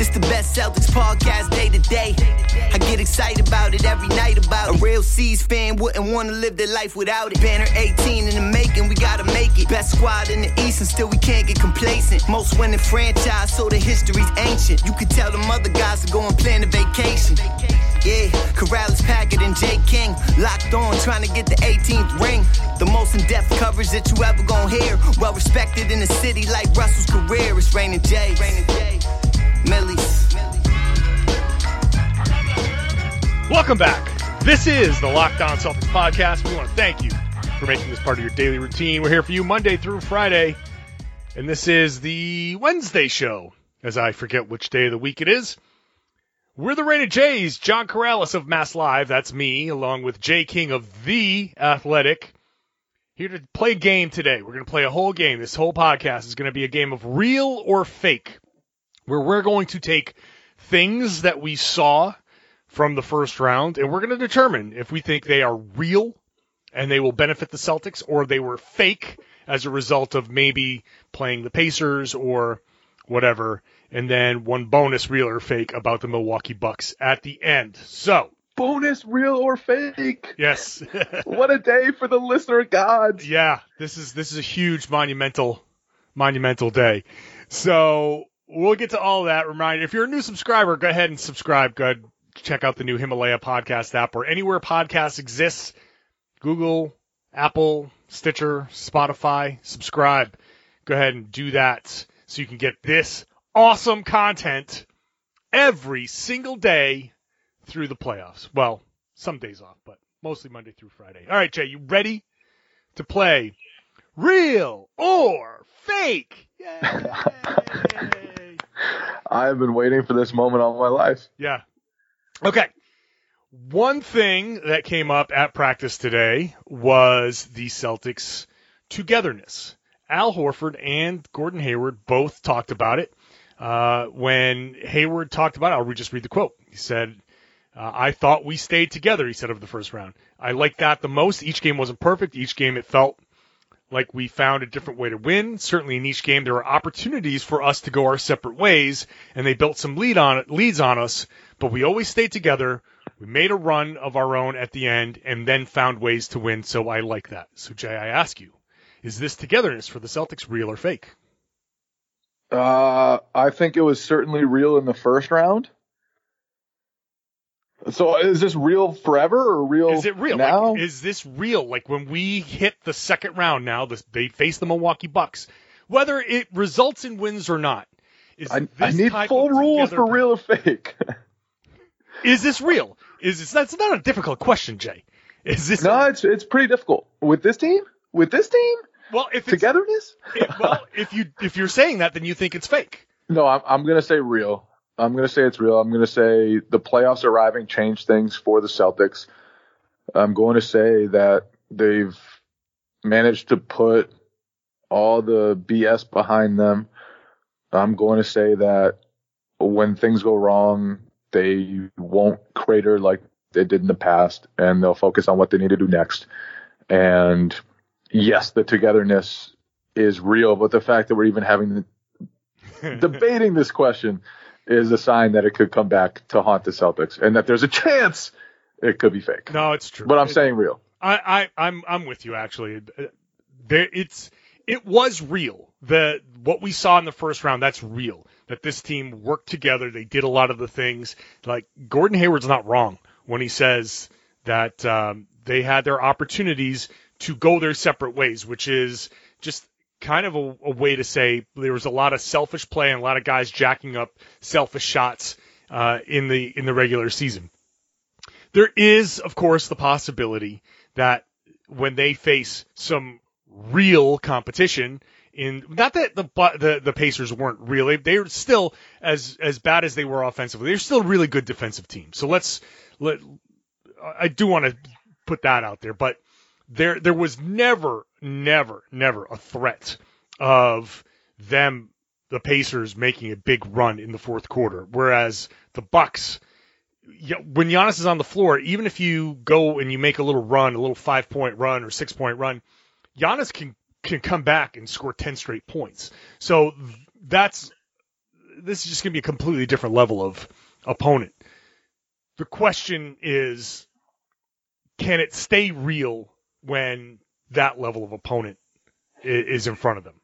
This the best Celtics podcast day to day. I get excited about it every night about it. A real C's fan wouldn't want to live their life without it. Banner 18 in the making, we gotta make it. Best squad in the East and still we can't get complacent. Most winning franchise, so the history's ancient. You could tell them other guys to go and plan a vacation. Yeah, Karalis, Packard, and Jay King locked on, trying to get the 18th ring. The most in-depth coverage that you ever gonna hear. Well respected in the city like Russell's career. It's Raining J. Millie's. Welcome back. This is the Locked On Celtics podcast. We want to thank you for making this part of your daily routine. We're here for you Monday through Friday, and this is the Wednesday show, as I forget which day of the week it is. We're the Rated Jays, John Karalis of Mass Live, that's me, along with Jay King of The Athletic. Here to play a game today. We're going to play a whole game. This whole podcast is going to be a game of real or fake, where we're going to take things that we saw from the first round, and we're going to determine if we think they are real and they will benefit the Celtics or they were fake as a result of maybe playing the Pacers or whatever. And then one bonus real or fake about the Milwaukee Bucks at the end. So, bonus real or fake. yes. What a day for the listener gods. yeah, this is this is a huge monumental monumental day. So, we'll get to all of that. Reminder, if you're a new subscriber, go ahead and subscribe. Go ahead, check out the new Himalaya podcast app or anywhere podcasts exists. Google, Apple, Stitcher, Spotify, subscribe. Go ahead and do that so you can get this awesome content every single day through the playoffs. Well, some days off, but mostly Monday through Friday. All right, Jay, you ready to play real or fake? I've been waiting for this moment all my life. Yeah. Okay. One thing that came up at practice today was the Celtics togetherness. Al Horford and Gordon Hayward both talked about it. Uh, when Hayward talked about it, I'll just read the quote. He said, uh, I thought we stayed together, he said, of the first round. I liked that the most. Each game wasn't perfect. Each game it felt like we found a different way to win. Certainly in each game there were opportunities for us to go our separate ways, and they built some lead on leads on us, but we always stayed together. We made a run of our own at the end and then found ways to win, so I like that. So Jay, I ask you, is this togetherness for the Celtics real or fake? Uh, I think it was certainly real in the first round. So is this real forever or real Is it real? now? Like, is this real? Like when we hit the second round now, this, they face the Milwaukee Bucks. Whether it results in wins or not, is I, this I need full rules for real or fake. Is this real? Is this, that's not a difficult question, Jay. Is this no, it's it's pretty difficult with this team. With this team, well? If it's, togetherness. if- well, if you if you're saying that, then you think it's fake. No, I'm, I'm going to say real. I'm going to say it's real. I'm going to say the playoffs arriving changed things for the Celtics. I'm going to say that they've managed to put all the BS behind them. I'm going to say that when things go wrong, they won't crater like they did in the past and they'll focus on what they need to do next. And yes, the togetherness is real, but the fact that we're even having debating this question is a sign that it could come back to haunt the Celtics and that there's a chance it could be fake. No, it's true. But I'm It- saying real. I, I I'm I'm with you actually. There it's it was real. The what we saw in the first round, that's real. That this team worked together. They did a lot of the things. Like Gordon Hayward's not wrong when he says that um, they had their opportunities to go their separate ways, which is just kind of a, a way to say there was a lot of selfish play and a lot of guys jacking up selfish shots uh, in the in the regular season. There is, of course, the possibility that when they face some real competition in not that the the, the Pacers weren't really they're still as as bad as they were offensively they're still a really good defensive team so let's let I do want to put that out there but there there was never, never, never a threat of them, the Pacers, making a big run in the fourth quarter. Whereas the Bucks, when Giannis is on the floor, even if you go and you make a little run, a little five point run or six point run, Giannis can can come back and score ten straight points. So that's this is just going to be a completely different level of opponent. The question is, can it stay real when that level of opponent is in front of them?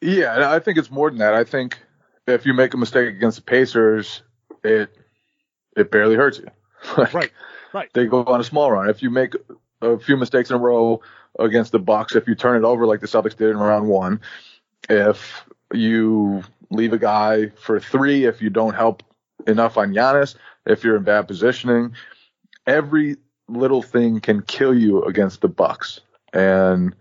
Yeah, I think it's more than that. I think if you make a mistake against the Pacers, it it barely hurts you. Like, Right, right. They go on a small run. If you make a few mistakes in a row against the Bucks, if you turn it over like the Celtics did in round one, if you leave a guy for three, if you don't help enough on Giannis, if you're in bad positioning, every little thing can kill you against the Bucks. And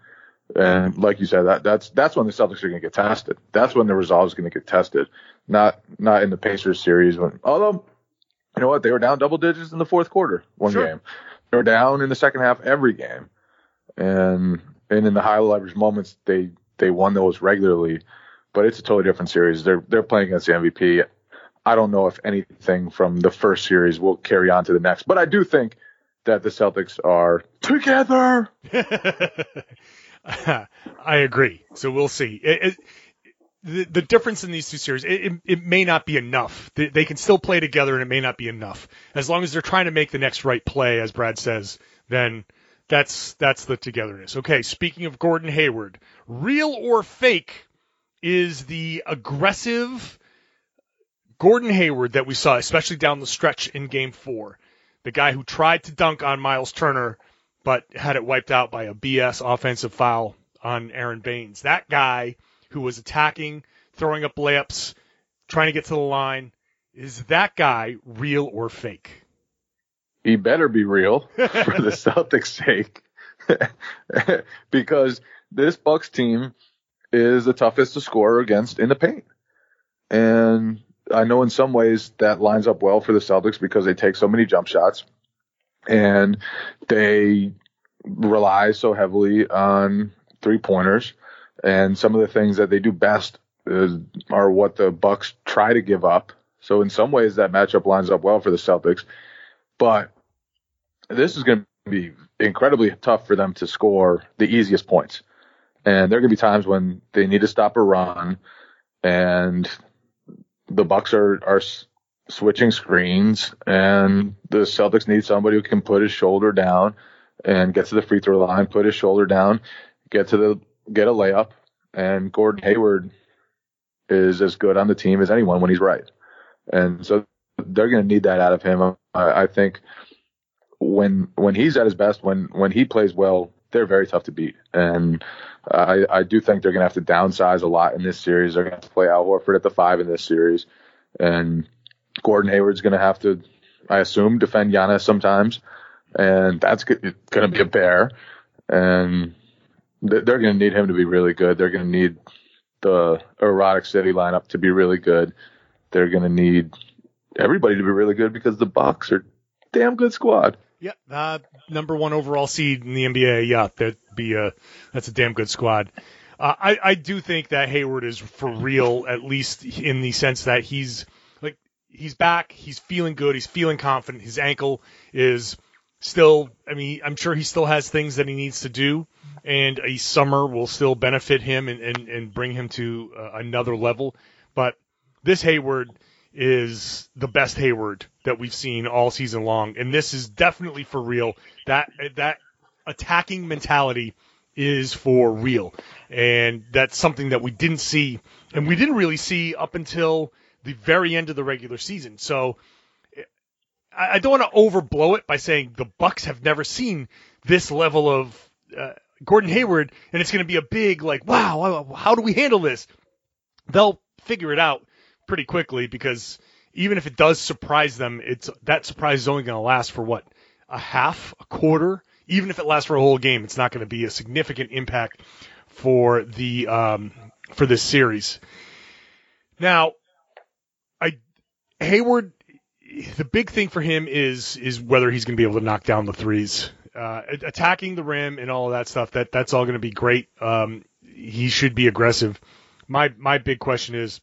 and like you said, that that's that's when the Celtics are going to get tested. That's when the resolve is going to get tested. Not not in the Pacers series. When although you know what, they were down double digits in the fourth quarter one Sure. game. They were down in the second half every game, and and in the high leverage moments they they won those regularly. But it's a totally different series. They're they're playing against the MVP. I don't know if anything from the first series will carry on to the next, but I do think that the Celtics are together. I agree. So we'll see. It, it, the, the difference in these two series, it, it, may not be enough. They, they can still play together, and it may not be enough. As long as they're trying to make the next right play, as Brad says, then that's that's the togetherness. Okay. Speaking of Gordon Hayward, real or fake is the aggressive Gordon Hayward that we saw, especially down the stretch in Game Four. The guy who tried to dunk on Myles Turner but had it wiped out by a BS offensive foul on Aron Baynes. That guy who was attacking, throwing up layups, trying to get to the line, is that guy real or fake? he better be real for the Celtics' sake, because this Bucks team is the toughest to score against in the paint, and I know in some ways that lines up well for the Celtics because they take so many jump shots, and they rely so heavily on three pointers, and some of the things that they do best is, are what the Bucks try to give up. So in some ways that matchup lines up well for the Celtics but this is going to be incredibly tough for them to score the easiest points. And there are going to be times when they need to stop a run, and the Bucks are are switching screens, and the Celtics need somebody who can put his shoulder down and get to the free throw line, put his shoulder down, get to the get a layup. And Gordon Hayward is as good on the team as anyone when he's right. And so they're going to need that out of him. I, I think when when he's at his best, when when he plays well, they're very tough to beat. And I, I do think they're going to have to downsize a lot in this series. They're going to have to play Al Horford at the five in this series, and Gordon Hayward's going to have to, I assume, defend Giannis sometimes, and that's going to be a bear. And they're going to need him to be really good. They're going to need the erotic city lineup to be really good. They're going to need everybody to be really good because the Bucks are damn good squad. Yeah, uh, number one overall seed in the NBA. Yeah, that'd be a that's a damn good squad. Uh, I I do think that Hayward is for real, at least in the sense that he's like he's back, he's feeling good, he's feeling confident. His ankle is still. I mean, I'm sure he still has things that he needs to do, and a summer will still benefit him and and, and bring him to uh, another level. But this Hayward is the best Hayward that we've seen all season long, and this is definitely for real. That that attacking mentality is for real, and that's something that we didn't see, and we didn't really see up until the very end of the regular season. So I, don't want to overblow it by saying the Bucks have never seen this level of uh, Gordon Hayward, and it's going to be a big like, wow, how do we handle this? They'll figure it out pretty quickly because even if it does surprise them, it's that surprise is only going to last for what a half, a quarter. Even if it lasts for a whole game, it's not going to be a significant impact for the um, for this series. Now, I Hayward, the big thing for him is is whether he's going to be able to knock down the threes uh, attacking the rim and all of that stuff. That that's all going to be great. Um, he should be aggressive. My my big question is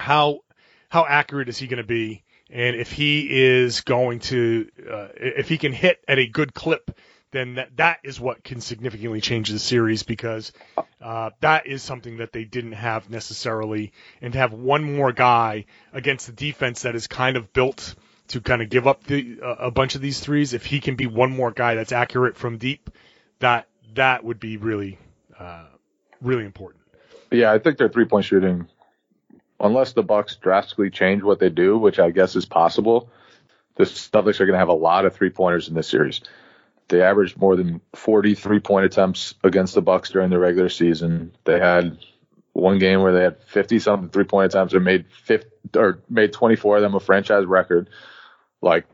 how how accurate is he going to be, and if he is going to uh, if he can hit at a good clip, then that that is what can significantly change the series because uh, that is something that they didn't have necessarily, and to have one more guy against the defense that is kind of built to kind of give up the, uh, a bunch of these threes, if he can be one more guy that's accurate from deep, that that would be really uh, really important. Yeah, I think their three point shooting, unless the Bucks drastically change what they do, which I guess is possible, the Celtics are going to have a lot of three pointers in this series. They averaged more than 40 three point attempts against the Bucks during the regular season. They had one game where they had 50 something three point attempts or made 50, or made 24 of them a franchise record. Like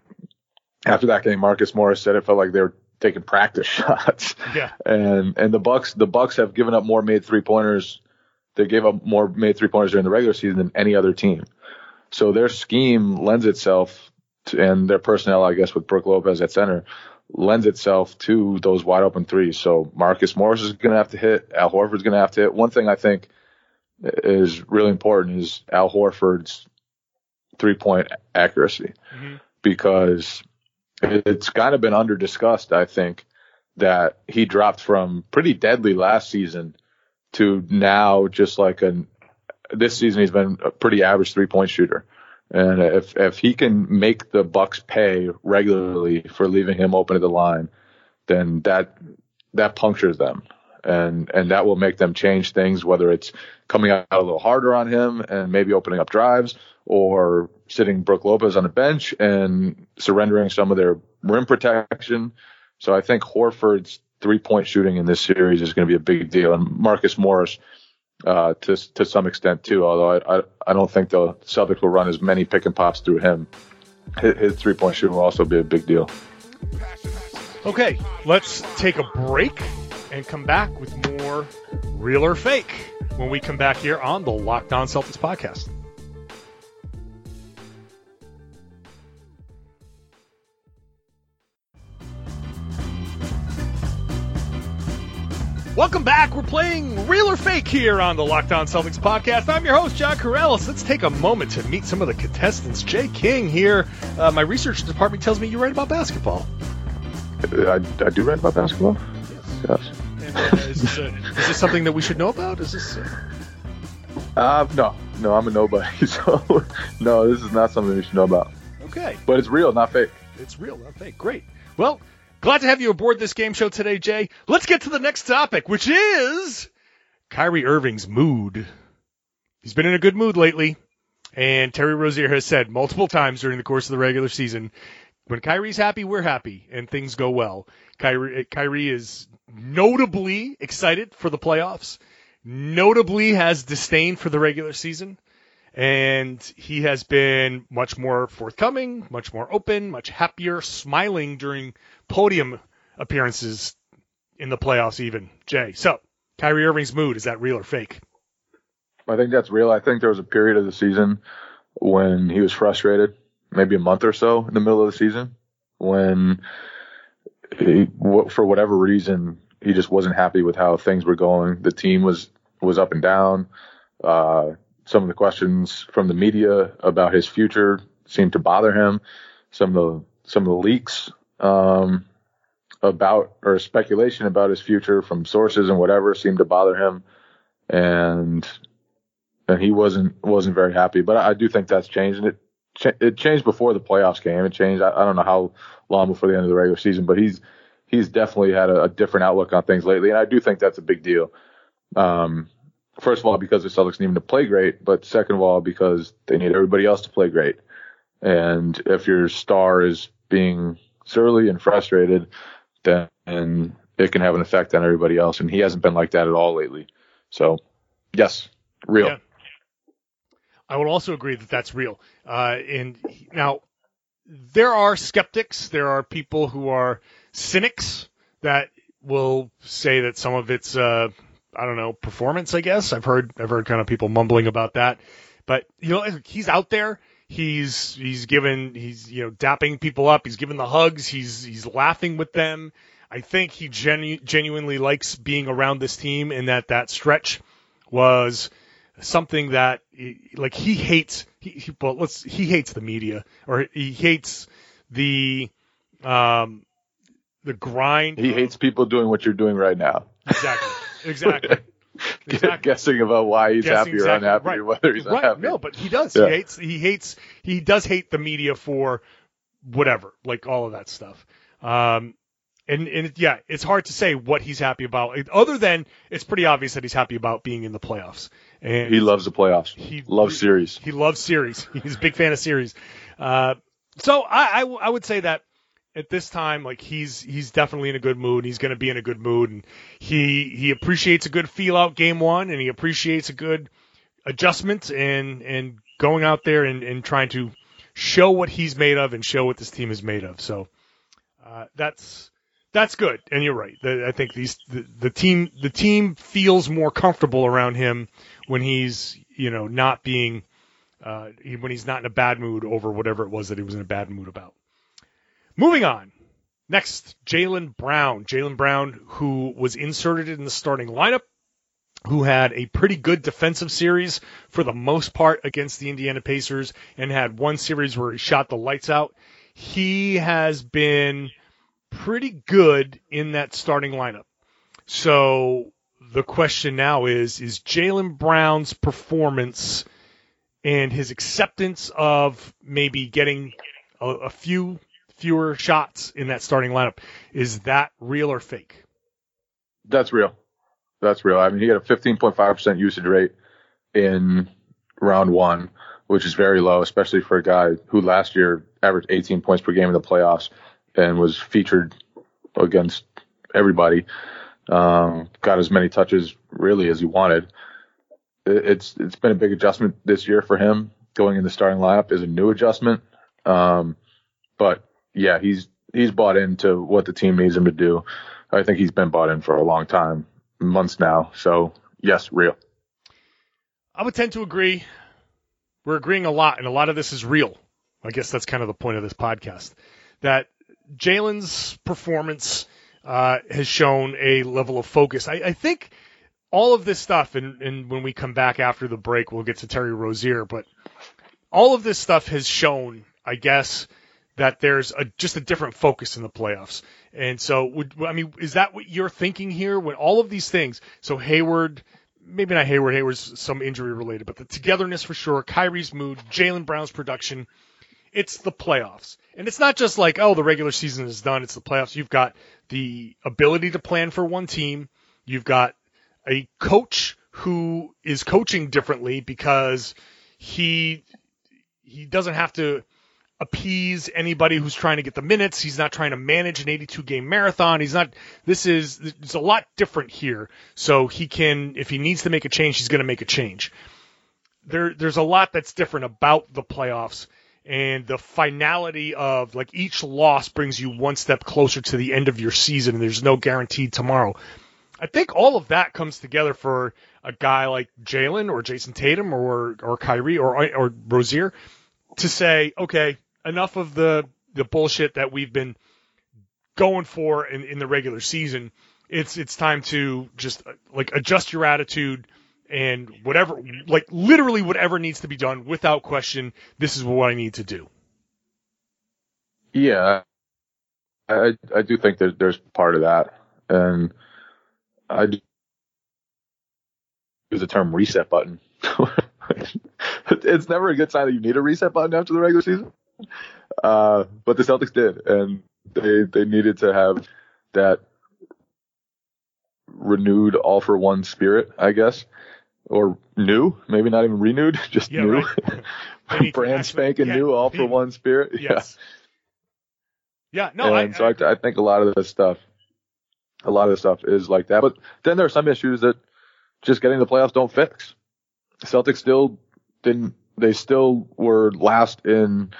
after that game, Marcus Morris said it felt like they were taking practice shots. Yeah. And and the Bucks the Bucks have given up more made three pointers. They gave up more made three pointers during the regular season than any other team. So their scheme lends itself to, and their personnel, I guess, with Brook Lopez at center, lends itself to those wide open threes. So Marcus Morris is going to have to hit. Al Horford's going to have to hit. One thing I think is really important is Al Horford's three point accuracy Mhm. because it's kind of been under discussed, I think, that he dropped from pretty deadly last season to now just like an this season he's been a pretty average three point shooter. And if if he can make the Bucks pay regularly for leaving him open at the line, then that that punctures them. And and that will make them change things, whether it's coming out a little harder on him and maybe opening up drives, or sitting Brook Lopez on the bench and surrendering some of their rim protection. So I think Horford's three point shooting in this series is going to be a big deal, and Marcus Morris uh, to to some extent too. Although I, I I don't think the Celtics will run as many pick and pops through him. His, three point shooting will also be a big deal. Okay, let's take a break and come back with more real or fake when we come back here on the Locked On Celtics podcast. Welcome back. We're playing Real or Fake here on the Locked On Celtics podcast. I'm your host, John Karalis. Let's take a moment to meet some of the contestants. Jay King here. Uh, my research department tells me you write about basketball. I, I do write about basketball. Yes. And, uh, is, this a, is this something that we should know about? Is this? Uh, Uh, no, no, I'm a nobody. So no, this is not something we should know about. okay, But it's real, not fake. it's real, not fake. Great. Well, glad to have you aboard this game show today, Jay. Let's get to the next topic, which is Kyrie Irving's mood. He's been in a good mood lately, and Terry Rozier has said multiple times during the course of the regular season, when Kyrie's happy, we're happy, and things go well. Kyrie, eh, Kyrie is notably excited for the playoffs, notably has disdain for the regular season, and he has been much more forthcoming, much more open, much happier, smiling during podium appearances in the playoffs even. Jay, so Kyrie Irving's mood, is that real or fake? I think that's real. I think there was a period of the season when he was frustrated, maybe a month or so in the middle of the season, when he, for whatever reason, he just wasn't happy with how things were going. The team was was up and down. Uh, some of the questions from the media about his future seemed to bother him. Some of the some of the leaks um, about or speculation about his future from sources and whatever seemed to bother him, and and he wasn't wasn't very happy. But I, I do think that's changed, and it it changed before the playoffs came. It changed. I, I don't know how long before the end of the regular season, but he's he's definitely had a, a different outlook on things lately, and I do think that's a big deal. Um, first of all, because the Celtics need him to play great, but second of all, because they need everybody else to play great. And if your star is being surly and frustrated, then it can have an effect on everybody else. And he hasn't been like that at all lately. So, yes, real. Yeah. I would also agree that that's real. Uh, and he- now, there are skeptics. There are people who are cynics that will say that some of it's, uh, I don't know, performance. I guess I've heard I've heard kind of people mumbling about that. But you know, he's out there. He's he's given he's you know dapping people up. He's giving the hugs. He's he's laughing with them. I think he genu- genuinely likes being around this team, and that that stretch was something that like he hates. He, he well, let's he hates the media or he hates the um the grind. He hates people doing what you're doing right now. exactly exactly. Exactly. Guessing about why he's Guessing happy or exactly, unhappy, right. or whether he's right. unhappy. No, but he does. Yeah. He hates. He hates. He does hate the media for whatever, like all of that stuff. Um, and and yeah, it's hard to say what he's happy about. Other than it's pretty obvious that he's happy about being in the playoffs. And he loves the playoffs. He- loves series. he loves series. He's a big fan of series. Uh, so I, I, I would say that at this time, like he's he's definitely in a good mood. He's going to be in a good mood, and he he appreciates a good feel out game one, and he appreciates a good adjustment and and going out there and, and trying to show what he's made of and show what this team is made of. So uh, that's that's good. And you're right. I think these the, the team the team feels more comfortable around him when he's you know not being uh, he- when he's not in a bad mood over whatever it was that he was in a bad mood about. Moving on. Next, Jaylen Brown. Jaylen Brown, who was inserted in the starting lineup, who had a pretty good defensive series for the most part against the Indiana Pacers and had one series where he shot the lights out. He has been pretty good in that starting lineup. So the question now is, is Jaylen Brown's performance and his acceptance of maybe getting a, a few fewer shots in that starting lineup, is that real or fake? That's real. That's real. I mean, he had a 15.5% usage rate in round one, which is very low, especially for a guy who last year averaged 18 points per game in the playoffs and was featured against everybody. Um, got as many touches really as he wanted. It- It's it's been a big adjustment this year for him. Going in the starting lineup is a new adjustment. Um, but yeah, he's he's bought into what the team needs him to do. I think he's been bought in for a long time, months now. So yes, real. I would tend to agree. We're agreeing a lot, and a lot of this is real. I guess that's kind of the point of this podcast. That Jaylen's performance uh, has shown a level of focus. I, I think all of this stuff, and, and when we come back after the break, we'll get to Terry Rozier, but all of this stuff has shown, I guess, that there's a, just a different focus in the playoffs. And so, would, I mean, is that what you're thinking here? When all of these things, so Hayward, maybe not Hayward, Hayward's some injury related, but the togetherness for sure, Kyrie's mood, Jaylen Brown's production, it's the playoffs. And it's not just like, oh, the regular season is done, it's the playoffs. You've got the ability to plan for one team. You've got a coach who is coaching differently because he he doesn't have to appease anybody who's trying to get the minutes. He's not trying to manage an 82 game marathon. He's not, this is, it's a lot different here. So he can, if he needs to make a change, he's going to make a change. There, there's a lot that's different about the playoffs and the finality of like each loss brings you one step closer to the end of your season and there's no guaranteed tomorrow. I think all of that comes together for a guy like Jaylen or Jayson Tatum or, or Kyrie or, or Rozier to say, okay, enough of the the bullshit that we've been going for in, in the regular season. It's it's time to just like adjust your attitude and whatever, like literally whatever needs to be done without question. This is what I need to do. Yeah, I I do think that there's part of that, and I do use the term reset button. it's never a good sign that you need a reset button after the regular season. Uh, but the Celtics did, and they they needed to have that renewed all for one spirit, I guess, or new, maybe not even renewed, just Yeah, new, right. They need to brand spanking yeah, new, all for one spirit. Yes. Yeah. No. and I, so I, I think a lot of this stuff, a lot of this stuff is like that. But then there are some issues that just getting the playoffs don't fix. Celtics still didn't. They still were last in,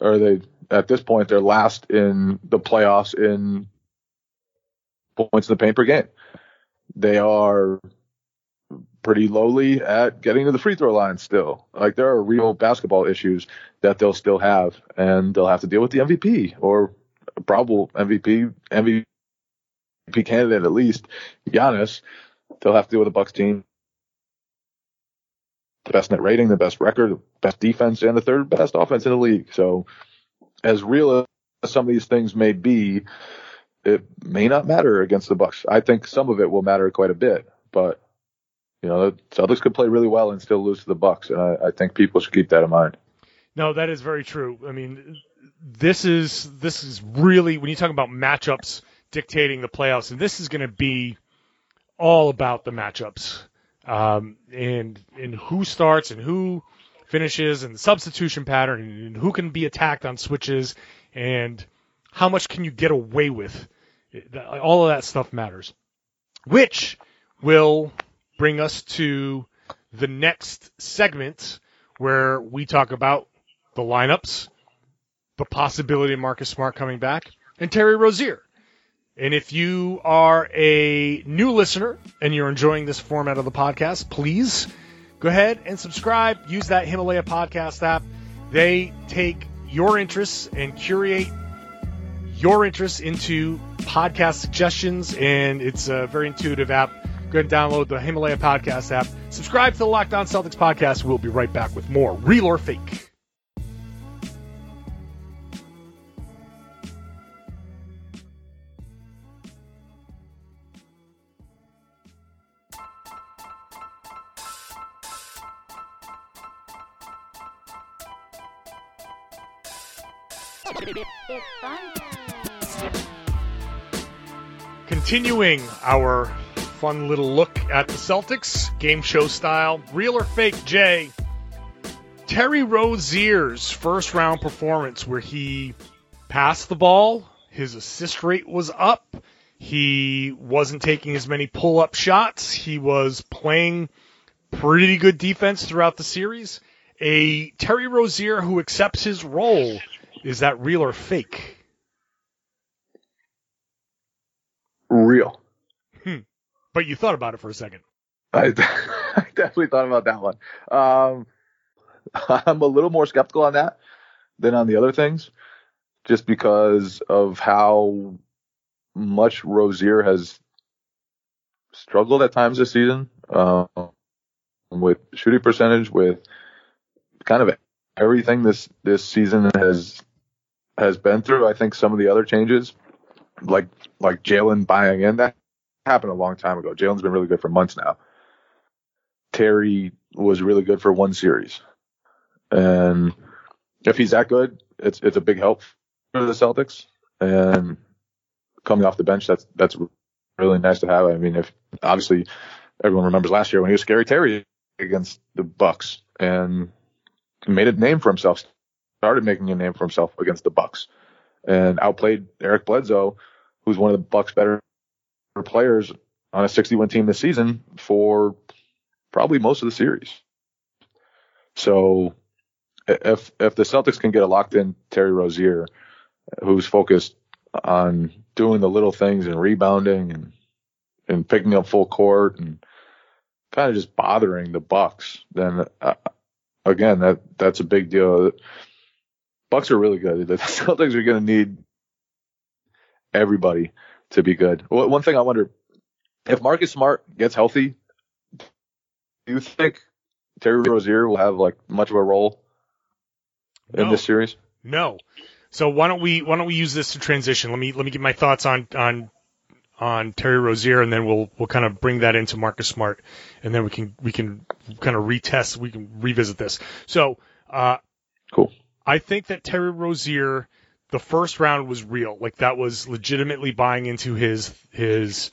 or they at this point they're last in the playoffs in points in the paint per game. They are pretty lowly at getting to the free throw line still. Like there are real basketball issues that they'll still have, and they'll have to deal with the MVP or probable MVP MVP candidate at least, Giannis. They'll have to deal with the Bucks team, the best net rating, the best record, the best defense, and the third best offense in the league. So, as real as some of these things may be, it may not matter against the Bucks. I think some of it will matter quite a bit, but you know, the Celtics could play really well and still lose to the Bucks, and I, I think people should keep that in mind. No, that is very true. I mean, this is this is really when you talk about matchups dictating the playoffs, and this is going to be all about the matchups um, and and who starts and who finishes and the substitution pattern and who can be attacked on switches and how much can you get away with. All of that stuff matters, which will bring us to the next segment where we talk about the lineups, the possibility of Marcus Smart coming back, and Terry Rozier. And if you are a new listener and you're enjoying this format of the podcast, please go ahead and subscribe. Use that Himalaya podcast app. They take your interests and curate your interests into podcast suggestions, and it's a very intuitive app. Go ahead and download the Himalaya podcast app. Subscribe to the Locked On Celtics podcast. We'll be right back with more real or fake. Continuing our fun little look at the Celtics, game show style, real or fake, Jay. Terry Rozier's first round performance where he passed the ball, his assist rate was up, he wasn't taking as many pull up shots, he was playing pretty good defense throughout the series. A Terry Rozier who accepts his role. Is that real or fake? Real. But you thought about it for a second. I, I definitely thought about that one. Um, I'm a little more skeptical on that than on the other things, just because of how much Rozier has struggled at times this season um, with shooting percentage, with kind of everything this this season has has been through. I think some of the other changes, like like Jaylen buying in, that happened a long time ago. Jaylen's been really good for months now. Terry was really good for one series. And if he's that good, it's it's a big help for the Celtics. And coming off the bench, that's that's really nice to have. I mean, if obviously everyone remembers last year when he was scary Terry against the Bucks and made a name for himself, started making a name for himself against the Bucks, and outplayed Eric Bledsoe, who's one of the Bucks' better players on a 60-win team this season for probably most of the series. So if if the Celtics can get a locked in Terry Rozier, who's focused on doing the little things and rebounding and and picking up full court and kind of just bothering the Bucks, then uh, again that that's a big deal. Bucks are really good. The Celtics are going to need everybody to be good. One thing I wonder if Marcus Smart gets healthy, do you think Terry Rozier will have like much of a role in No. this series? No. So why don't we why don't we use this to transition? Let me let me get my thoughts on on on Terry Rozier, and then we'll we'll kind of bring that into Marcus Smart, and then we can we can kind of retest, we can revisit this. So uh. I think that Terry Rozier, the first round was real, like that was legitimately buying into his his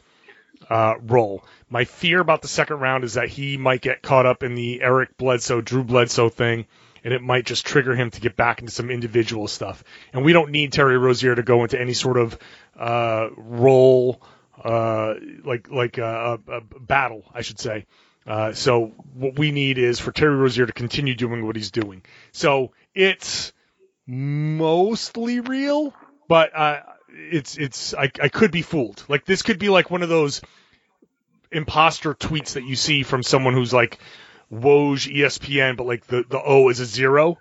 uh, role. My fear about the second round is that he might get caught up in the Eric Bledsoe, Drew Bledsoe thing, and it might just trigger him to get back into some individual stuff. And we don't need Terry Rozier to go into any sort of uh, role, uh, like like a, a, a battle, I should say. Uh, so what we need is for Terry Rozier to continue doing what he's doing. So it's mostly real, but uh, it's it's I, I could be fooled. Like this could be like one of those imposter tweets that you see from someone who's like Woj ESPN, but like the the O is a zero.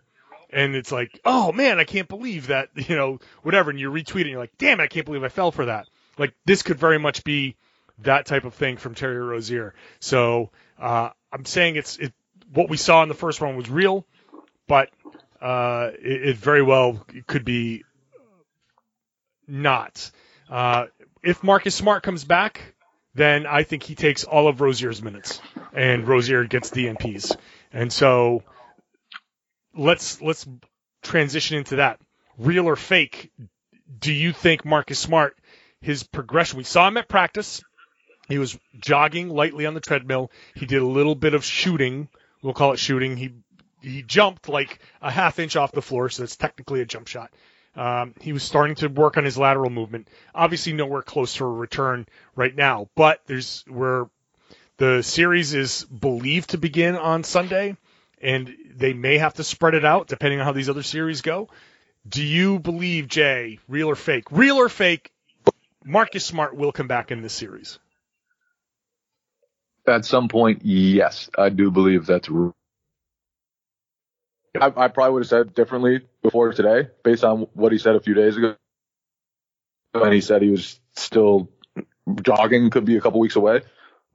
And it's like, oh man, I can't believe that, you know, whatever. And you retweet it and you're like, damn I can't believe I fell for that. Like this could very much be that type of thing from Terry Rozier. So uh, I'm saying it's it, what we saw in the first one was real, but uh, it, it very well could be not. Uh, if Marcus Smart comes back, then I think he takes all of Rozier's minutes, and Rozier gets the DNPs. And so let's let's transition into that. Real or fake? Do you think Marcus Smart, his progression? We saw him at practice. He was jogging lightly on the treadmill. He did a little bit of shooting. We'll call it shooting. He he jumped like a half inch off the floor, so that's technically a jump shot. Um, he was starting to work on his lateral movement. Obviously, nowhere close to a return right now, but there's where the series is believed to begin on Sunday, and they may have to spread it out depending on how these other series go. Do you believe, Jay, real or fake? Real or fake? Marcus Smart will come back in this series. At some point, yes, I do believe that's. r- I, I probably would have said differently before today, based on what he said a few days ago. And he said he was still jogging, could be a couple weeks away.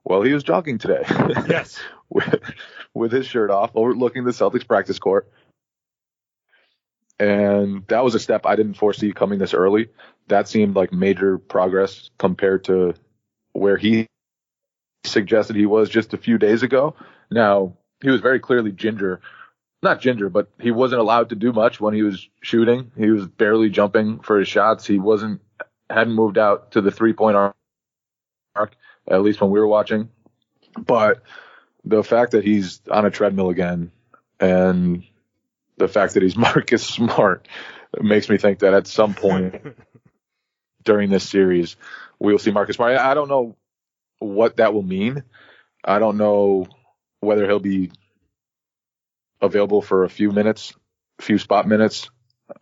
Well, he was jogging today. Yes. with, with his shirt off, overlooking the Celtics practice court. And that was a step I didn't foresee coming this early. That seemed like major progress compared to where he suggested he was just a few days ago. Now, he was very clearly ginger, not ginger, but he wasn't allowed to do much when he was shooting. He was barely jumping for his shots. He wasn't, hadn't moved out to the three point arc, at least when we were watching. But the fact that he's on a treadmill again and the fact that he's Marcus Smart makes me think that at some point during this series we'll see Marcus Smart. I I don't know what that will mean. I don't know whether he'll be available for a few minutes, a few spot minutes.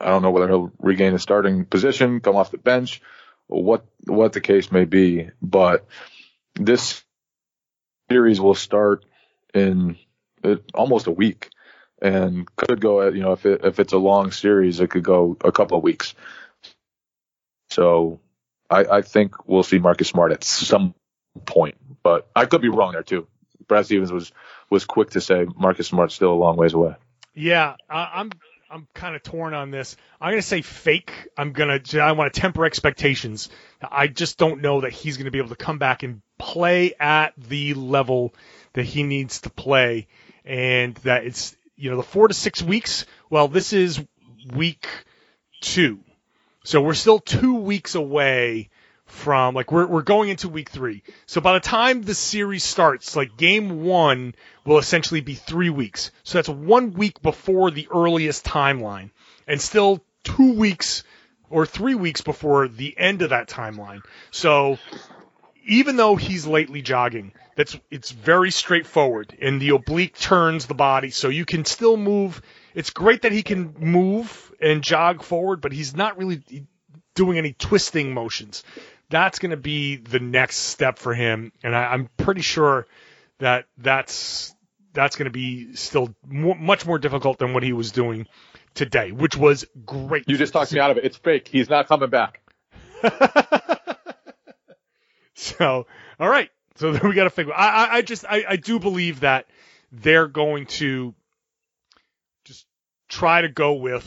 I don't know whether he'll regain a starting position, come off the bench, what what the case may be. But this series will start in almost a week and could go you know if it if it's a long series it could go a couple of weeks so i i think we'll see marcus smart at some point but i could be wrong there too brad stevens was was quick to say marcus smart's still a long ways away Yeah, I'm I'm kind of torn on this. I'm gonna say fake. I'm gonna I want to temper expectations. I just don't know that he's gonna be able to come back and play at the level that he needs to play, and that it's you know the four to six weeks. Well, this is week two, so we're still two weeks away from like we're we're going into week three. So by the time the series starts, like game one will essentially be three weeks. So that's one week before the earliest timeline, and still two weeks or three weeks before the end of that timeline. So even though he's lately jogging, that's it's very straightforward, and the oblique turns the body, so you can still move. It's great that he can move and jog forward, but he's not really doing any twisting motions. That's going to be the next step for him, and I, I'm pretty sure that that's that's going to be still more, much more difficult than what he was doing today, which was great. you just talked me out of it it's fake he's not coming back so, all right. So then we got to figure. I, I, I just, I, I do believe that they're going to just try to go with,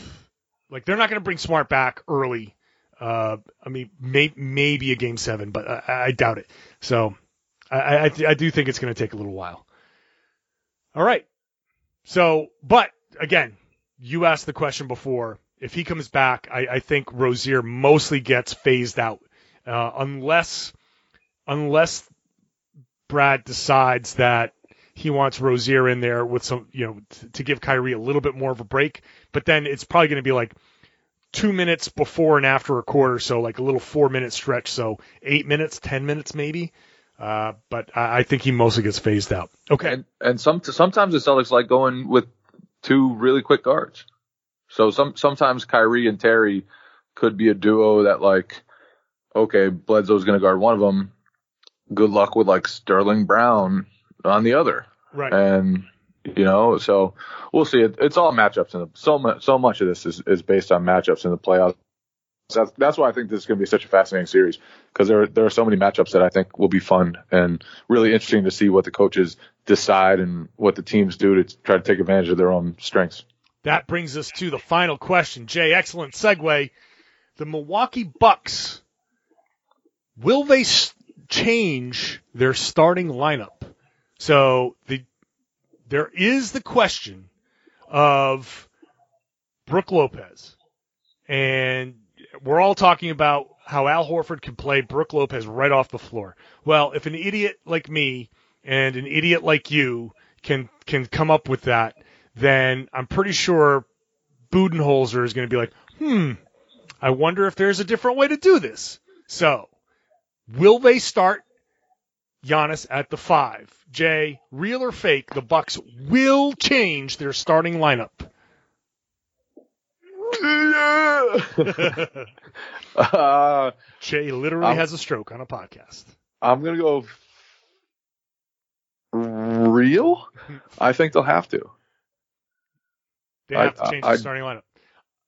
like, they're not going to bring Smart back early. Uh, I mean, may, maybe a game seven, but I, I doubt it. So, I, I, I do think it's going to take a little while. All right. So, but again, you asked the question before. If he comes back, I, I think Rozier mostly gets phased out, uh, unless unless Brad decides that he wants Rozier in there with some, you know, t- to give Kyrie a little bit more of a break. But then it's probably going to be like two minutes before and after a quarter, so like a little four minute stretch, so eight minutes, ten minutes maybe. Uh, but I, I think he mostly gets phased out. Okay. and and some sometimes the Celtics like going with two really quick guards. So some sometimes Kyrie and Terry could be a duo that like, okay, Bledsoe's going to guard one of them, good luck with like Sterling Brown on the other. Right. And you know, so we'll see. It, it's all matchups, and so much so much of this is, is based on matchups in the playoffs. That's that's why I think this is going to be such a fascinating series because there there are so many matchups that I think will be fun and really interesting to see what the coaches decide and what the teams do to try to take advantage of their own strengths. That brings us to the final question. Jay, excellent segue. The Milwaukee Bucks, will they change their starting lineup? So the there is the question of Brook Lopez. And we're all talking about how Al Horford can play Brook Lopez right off the floor. Well, if an idiot like me and an idiot like you can can come up with that, then I'm pretty sure Budenholzer is going to be like, hmm, I wonder if there's a different way to do this. So, will they start Giannis at the five? Jay, real or fake, the Bucks will change their starting lineup. uh, Jay literally Um, has a stroke on a podcast. I'm gonna go real. I think they'll have to, They I- have to change I- the starting lineup.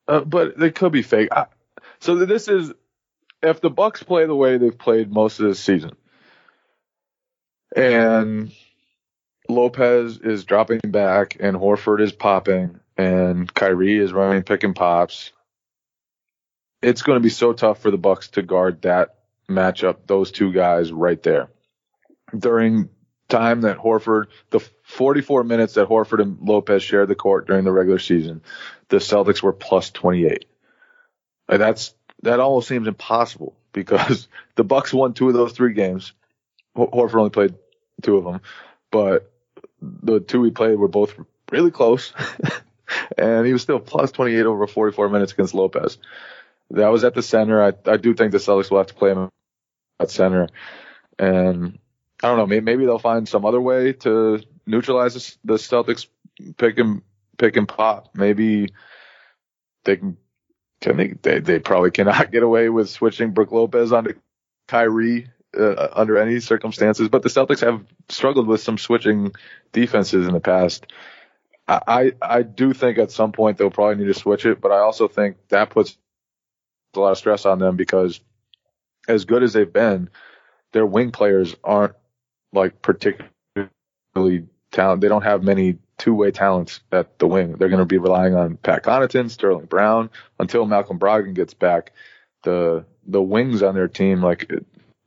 uh, but they could be fake. I, so this is if the Bucks play the way they've played most of this season, and Lopez is dropping back, and Horford is popping, and Kyrie is running pick and pops. It's going to be so tough for the Bucks to guard that matchup, those two guys right there. During time that Horford, the 44 minutes that Horford and Lopez shared the court during the regular season, the Celtics were plus 28. And that's that almost seems impossible because the Bucks won two of those three games. Horford only played two of them, but the two we played were both really close, and he was still plus 28 over 44 minutes against Lopez. That was at the center. I I do think the Celtics will have to play him at center, and I don't know. Maybe, maybe they'll find some other way to neutralize the, Celtics pick and pick and pop. Maybe they can. Can they, they? They probably cannot get away with switching Brook Lopez onto Kyrie uh, under any circumstances. But the Celtics have struggled with some switching defenses in the past. I I, do think at some point they'll probably need to switch it, but I also think that puts a lot of stress on them because as good as they've been, their wing players aren't like particularly talented. They don't have many two-way talents at the wing. They're going to be relying on Pat Connaughton, Sterling Brown until Malcolm Brogdon gets back. The the wings on their team, like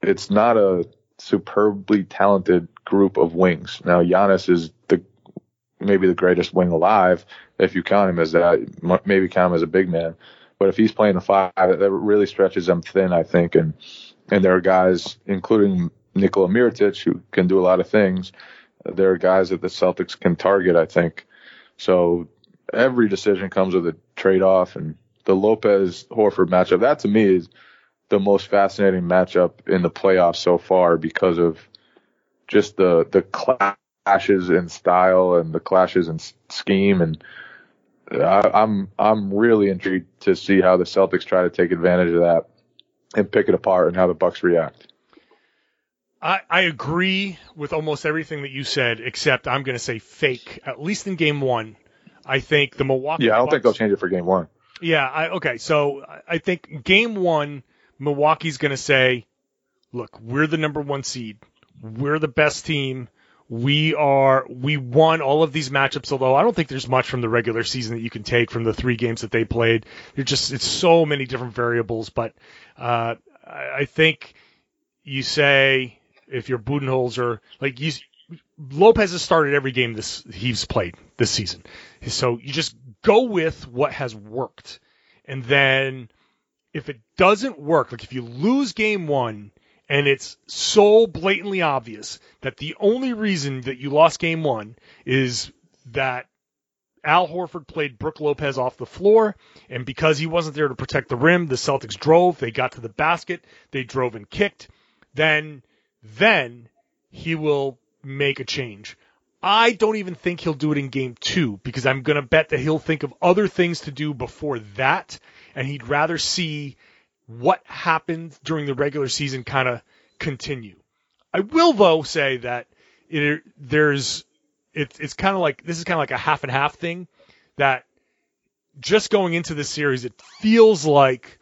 it's not a superbly talented group of wings. Now Giannis is the maybe the greatest wing alive if you count him as that. Maybe count him as a big man. But if he's playing the five, that really stretches them thin, I think. And and there are guys, including Nikola Mirotic, who can do a lot of things. There are guys that the Celtics can target, I think. So every decision comes with a trade off, and the Lopez Horford matchup, that to me is the most fascinating matchup in the playoffs so far because of just the the clashes in style and the clashes in scheme and I, I'm I'm really intrigued to see how the Celtics try to take advantage of that and pick it apart and how the Bucks react. I, I agree with almost everything that you said, except I'm going to say fake. At least in Game One, I think the Milwaukee. Yeah, I don't think they'll change it for game one. Yeah, I, okay. So I- I think game one, Milwaukee's going to say, look, we're the number one seed. We're the best team. We are, we won all of these matchups, although I don't think there's much from the regular season that you can take from the three games that they played. They're just, it's so many different variables, but, uh, I, I think you say, if you're Budenholzer, like you, Lopez has started every game this he's played this season. So you just go with what has worked. And then if it doesn't work, like if you lose game one and it's so blatantly obvious that the only reason that you lost game one is that Al Horford played Brook Lopez off the floor, and because he wasn't there to protect the rim, the Celtics drove, they got to the basket, they drove and kicked, then then he will make a change. I don't even think he'll do it in game two because I'm going to bet that he'll think of other things to do before that, and he'd rather see what happened during the regular season kind of continue. I will though say that it, there's it, it's kind of like this is kind of like a half and half thing that just going into the series, it feels like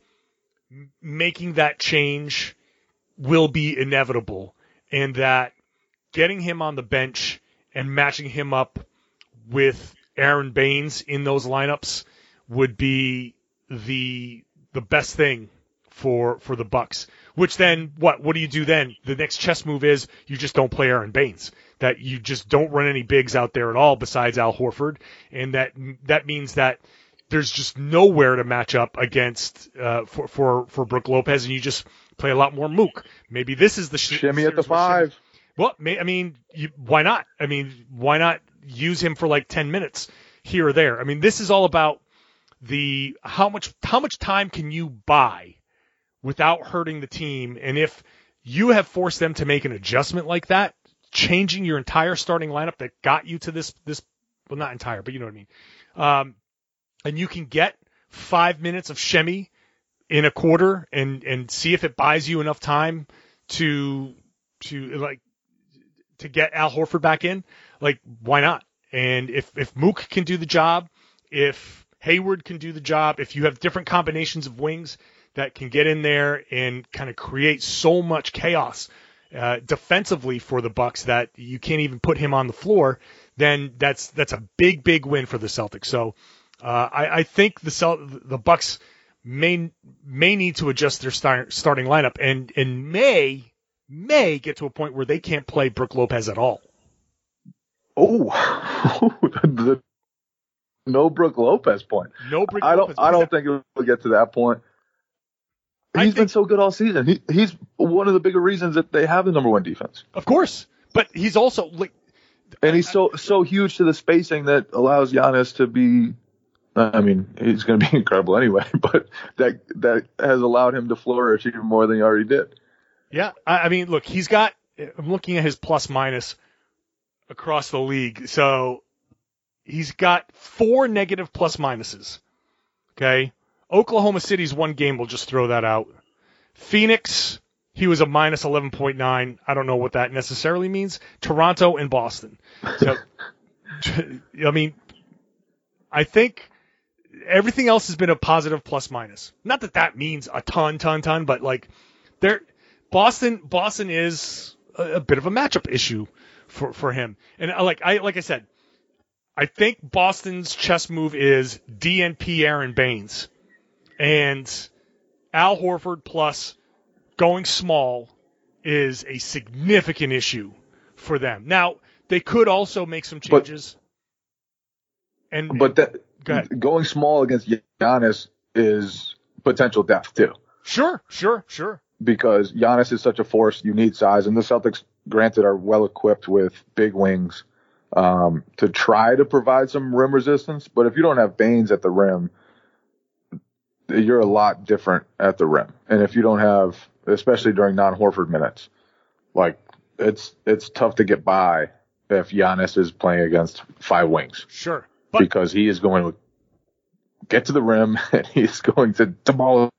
making that change will be inevitable, and that getting him on the bench and matching him up with Aron Baynes in those lineups would be the the best thing for for the Bucks. Which then what what do you do then? The next chess move is you just don't play Aron Baynes. That you just don't run any bigs out there at all besides Al Horford, and that that means that there's just nowhere to match up against uh, for for for Brook Lopez, and you just play a lot more Mook. Maybe this is the sh- Shimmy at the series where Shimmy- five. well, may, I mean, you, why not? I mean, why not use him for like 10 minutes here or there? I mean, this is all about the how much how much time can you buy without hurting the team, and if you have forced them to make an adjustment like that, changing your entire starting lineup that got you to this this well not entire, but you know what I mean. Um, and you can get five minutes of Semi in a quarter and and see if it buys you enough time to to like to get Al Horford back in, like why not? And if if Mook can do the job, if Hayward can do the job, if you have different combinations of wings that can get in there and kind of create so much chaos uh, defensively for the Bucks that you can't even put him on the floor, then that's that's a big big win for the Celtics. So uh, I, I think the Cel- the Bucks may may need to adjust their start, starting lineup and and may may get to a point where they can't play Brook Lopez at all. Oh, no Brook Lopez point. No Brook I don't. Lopez. I don't think it'll get to that point. He's been so good all season. He, he's one of the bigger reasons that they have the number one defense, Of course, but he's also like and he's so so huge to the spacing that allows Giannis to be. I mean, he's going to be incredible anyway, but that that has allowed him to flourish even more than he already did. Yeah, I, I mean, look, he's got. I'm looking at his plus minus across the league. So he's got four negative plus minuses. Okay, Oklahoma City's one game. We'll just throw that out. Phoenix, he was a minus 11.9. I don't know what that necessarily means. Toronto and Boston. So, I mean, I think everything else has been a positive plus minus. Not that that means a ton, ton, ton, but like there, Boston, Boston is a, a bit of a matchup issue for for him. And uh, like I like I said, I think Boston's chess move is DNP Aron Baynes and Al Horford plus going small is a significant issue for them. Now they could also make some But- changes. and But that Go going small against Giannis is potential depth too. sure, sure, sure. because Giannis is such a force. You need size, and the Celtics, granted, are well equipped with big wings um, to try to provide some rim resistance. But if you don't have Baynes at the rim, you're a lot different at the rim. And if you don't have, especially during non-Horford minutes, like it's it's tough to get by if Giannis is playing against five wings Sure. But because he is going to get to the rim and he's going to demolish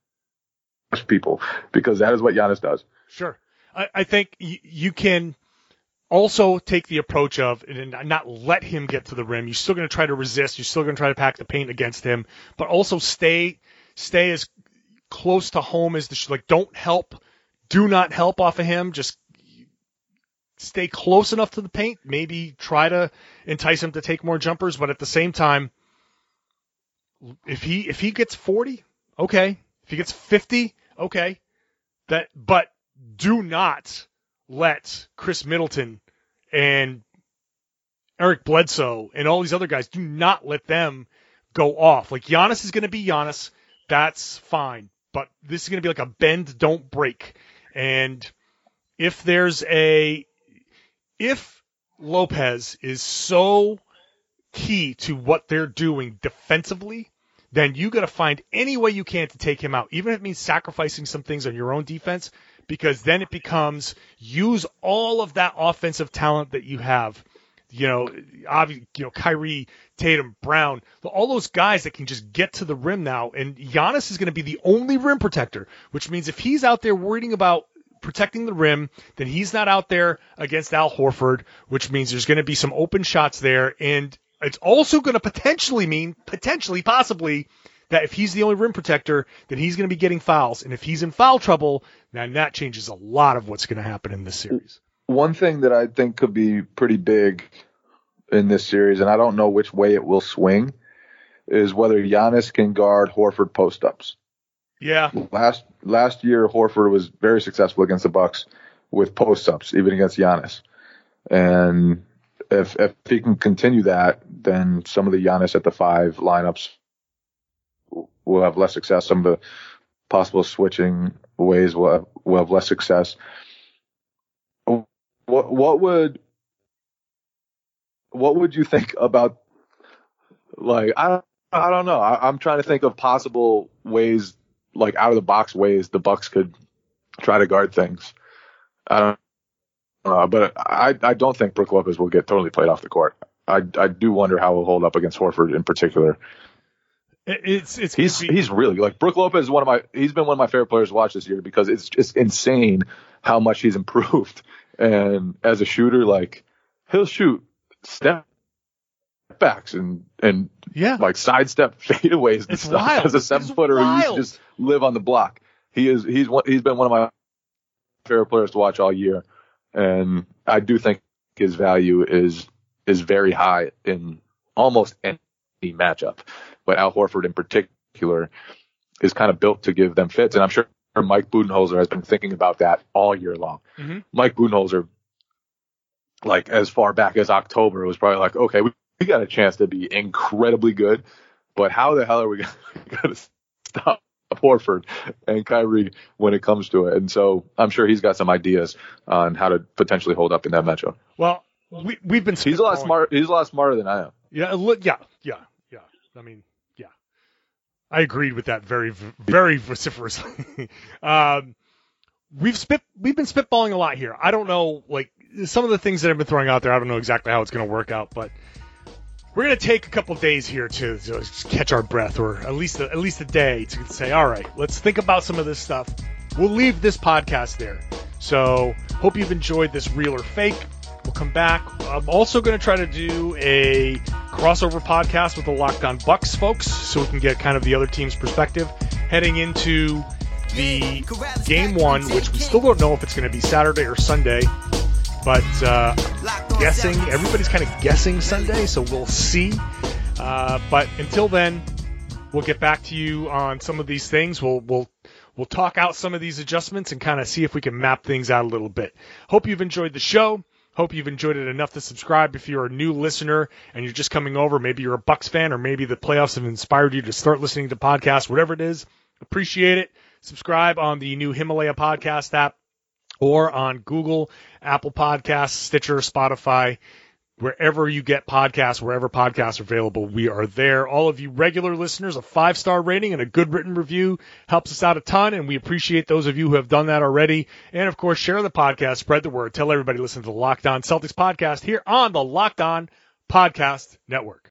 people because that is what Giannis does. Sure. I, I think y- you can also take the approach of and not let him get to the rim. You're still going to try to resist. You're still going to try to pack the paint against him, but also stay stay as close to home as the like. Don't help. Do not help off of him. Just stay close enough to the paint. Maybe try to entice him to take more jumpers, but at the same time, if he if he gets 40, okay. If he gets 50, okay. That but do not let Khris Middleton and Eric Bledsoe and all these other guys do not let them go off. Like Giannis is going to be Giannis, that's fine. But this is going to be like a bend don't break. And if there's a if Lopez is so key to what they're doing defensively, then you got to find any way you can to take him out, even if it means sacrificing some things on your own defense, because then it becomes use all of that offensive talent that you have. You know, obviously, you know, Kyrie, Tatum, Brown, all those guys that can just get to the rim now. And Giannis is going to be the only rim protector, which means if he's out there worrying about protecting the rim, then he's not out there against Al Horford, which means there's going to be some open shots there. And it's also going to potentially mean, potentially, possibly, that if he's the only rim protector, then he's going to be getting fouls. And if he's in foul trouble, then that changes a lot of what's going to happen in this series. One thing that I think could be pretty big in this series, and I don't know which way it will swing, is whether Giannis can guard Horford post ups. Yeah. Last last year, Horford was very successful against the Bucks with post ups, even against Giannis. And if if he can continue that, then some of the Giannis at the five lineups will have less success. Some of the possible switching ways will have, will have less success. What what would what would you think about like I I don't know. I, I'm trying to think of possible ways like out of the box ways the Bucks could try to guard things. I don't uh, but I I don't think Brook Lopez will get totally played off the court. I I do wonder how he'll hold up against Horford in particular. It- It's, it's, He's be- he's really like Brook Lopez is one of my he's been one of my favorite players to watch this year because it's just insane how much he's improved. And as a shooter, like he'll shoot step backs and and yeah. like sidestep fadeaways and It's stuff. wild. As a It's seven footer who used to just live on the block, he is he's one, he's been one of my favorite players to watch all year, and I do think his value is is very high in almost any matchup. But Al Horford in particular is kind of built to give them fits, and I'm sure Mike Budenholzer has been thinking about that all year long. Mhm. Mike Budenholzer, like as far back as October, was probably like, okay, we, we got a chance to be incredibly good, but how the hell are we going to stop Horford and Kyrie when it comes to it? And so I'm sure he's got some ideas on how to potentially hold up in that matchup. Well, we, we've been He's a lot smart. He's a lot smarter than I am. Yeah, yeah, yeah, yeah. I mean. I agreed with that very, very vociferously. um, we've spit, we've been spitballing a lot here. I don't know, like some of the things that I've been throwing out there. I don't know exactly how it's going to work out, but we're going to take a couple days here to, to catch our breath, or at least a, at least a day to say, all right, let's think about some of this stuff. We'll leave this podcast there. So hope you've enjoyed this real or fake. We'll come back. I'm also going to try to do a crossover podcast with the Locked On Bucks folks, so we can get kind of the other team's perspective heading into the game one, which we still don't know if it's going to be Saturday or Sunday. But uh, guessing, everybody's kind of guessing Sunday, so we'll see. Uh, but until then, we'll get back to you on some of these things. We'll we'll we'll talk out some of these adjustments and kind of see if we can map things out a little bit. Hope you've enjoyed the show. Hope you've enjoyed it enough to subscribe. If you're a new listener and you're just coming over, maybe you're a Bucks fan, or maybe the playoffs have inspired you to start listening to podcasts, whatever it is, appreciate it. Subscribe on the new Himalaya podcast app or on Google, Apple Podcasts, Stitcher, Spotify, wherever you get podcasts, wherever podcasts are available, we are there. All of you regular listeners, a five star rating and a good written review helps us out a ton, and we appreciate those of you who have done that already. And of course, share the podcast, spread the word, tell everybody listen to the Locked On Celtics podcast here on the Locked On Podcast Network.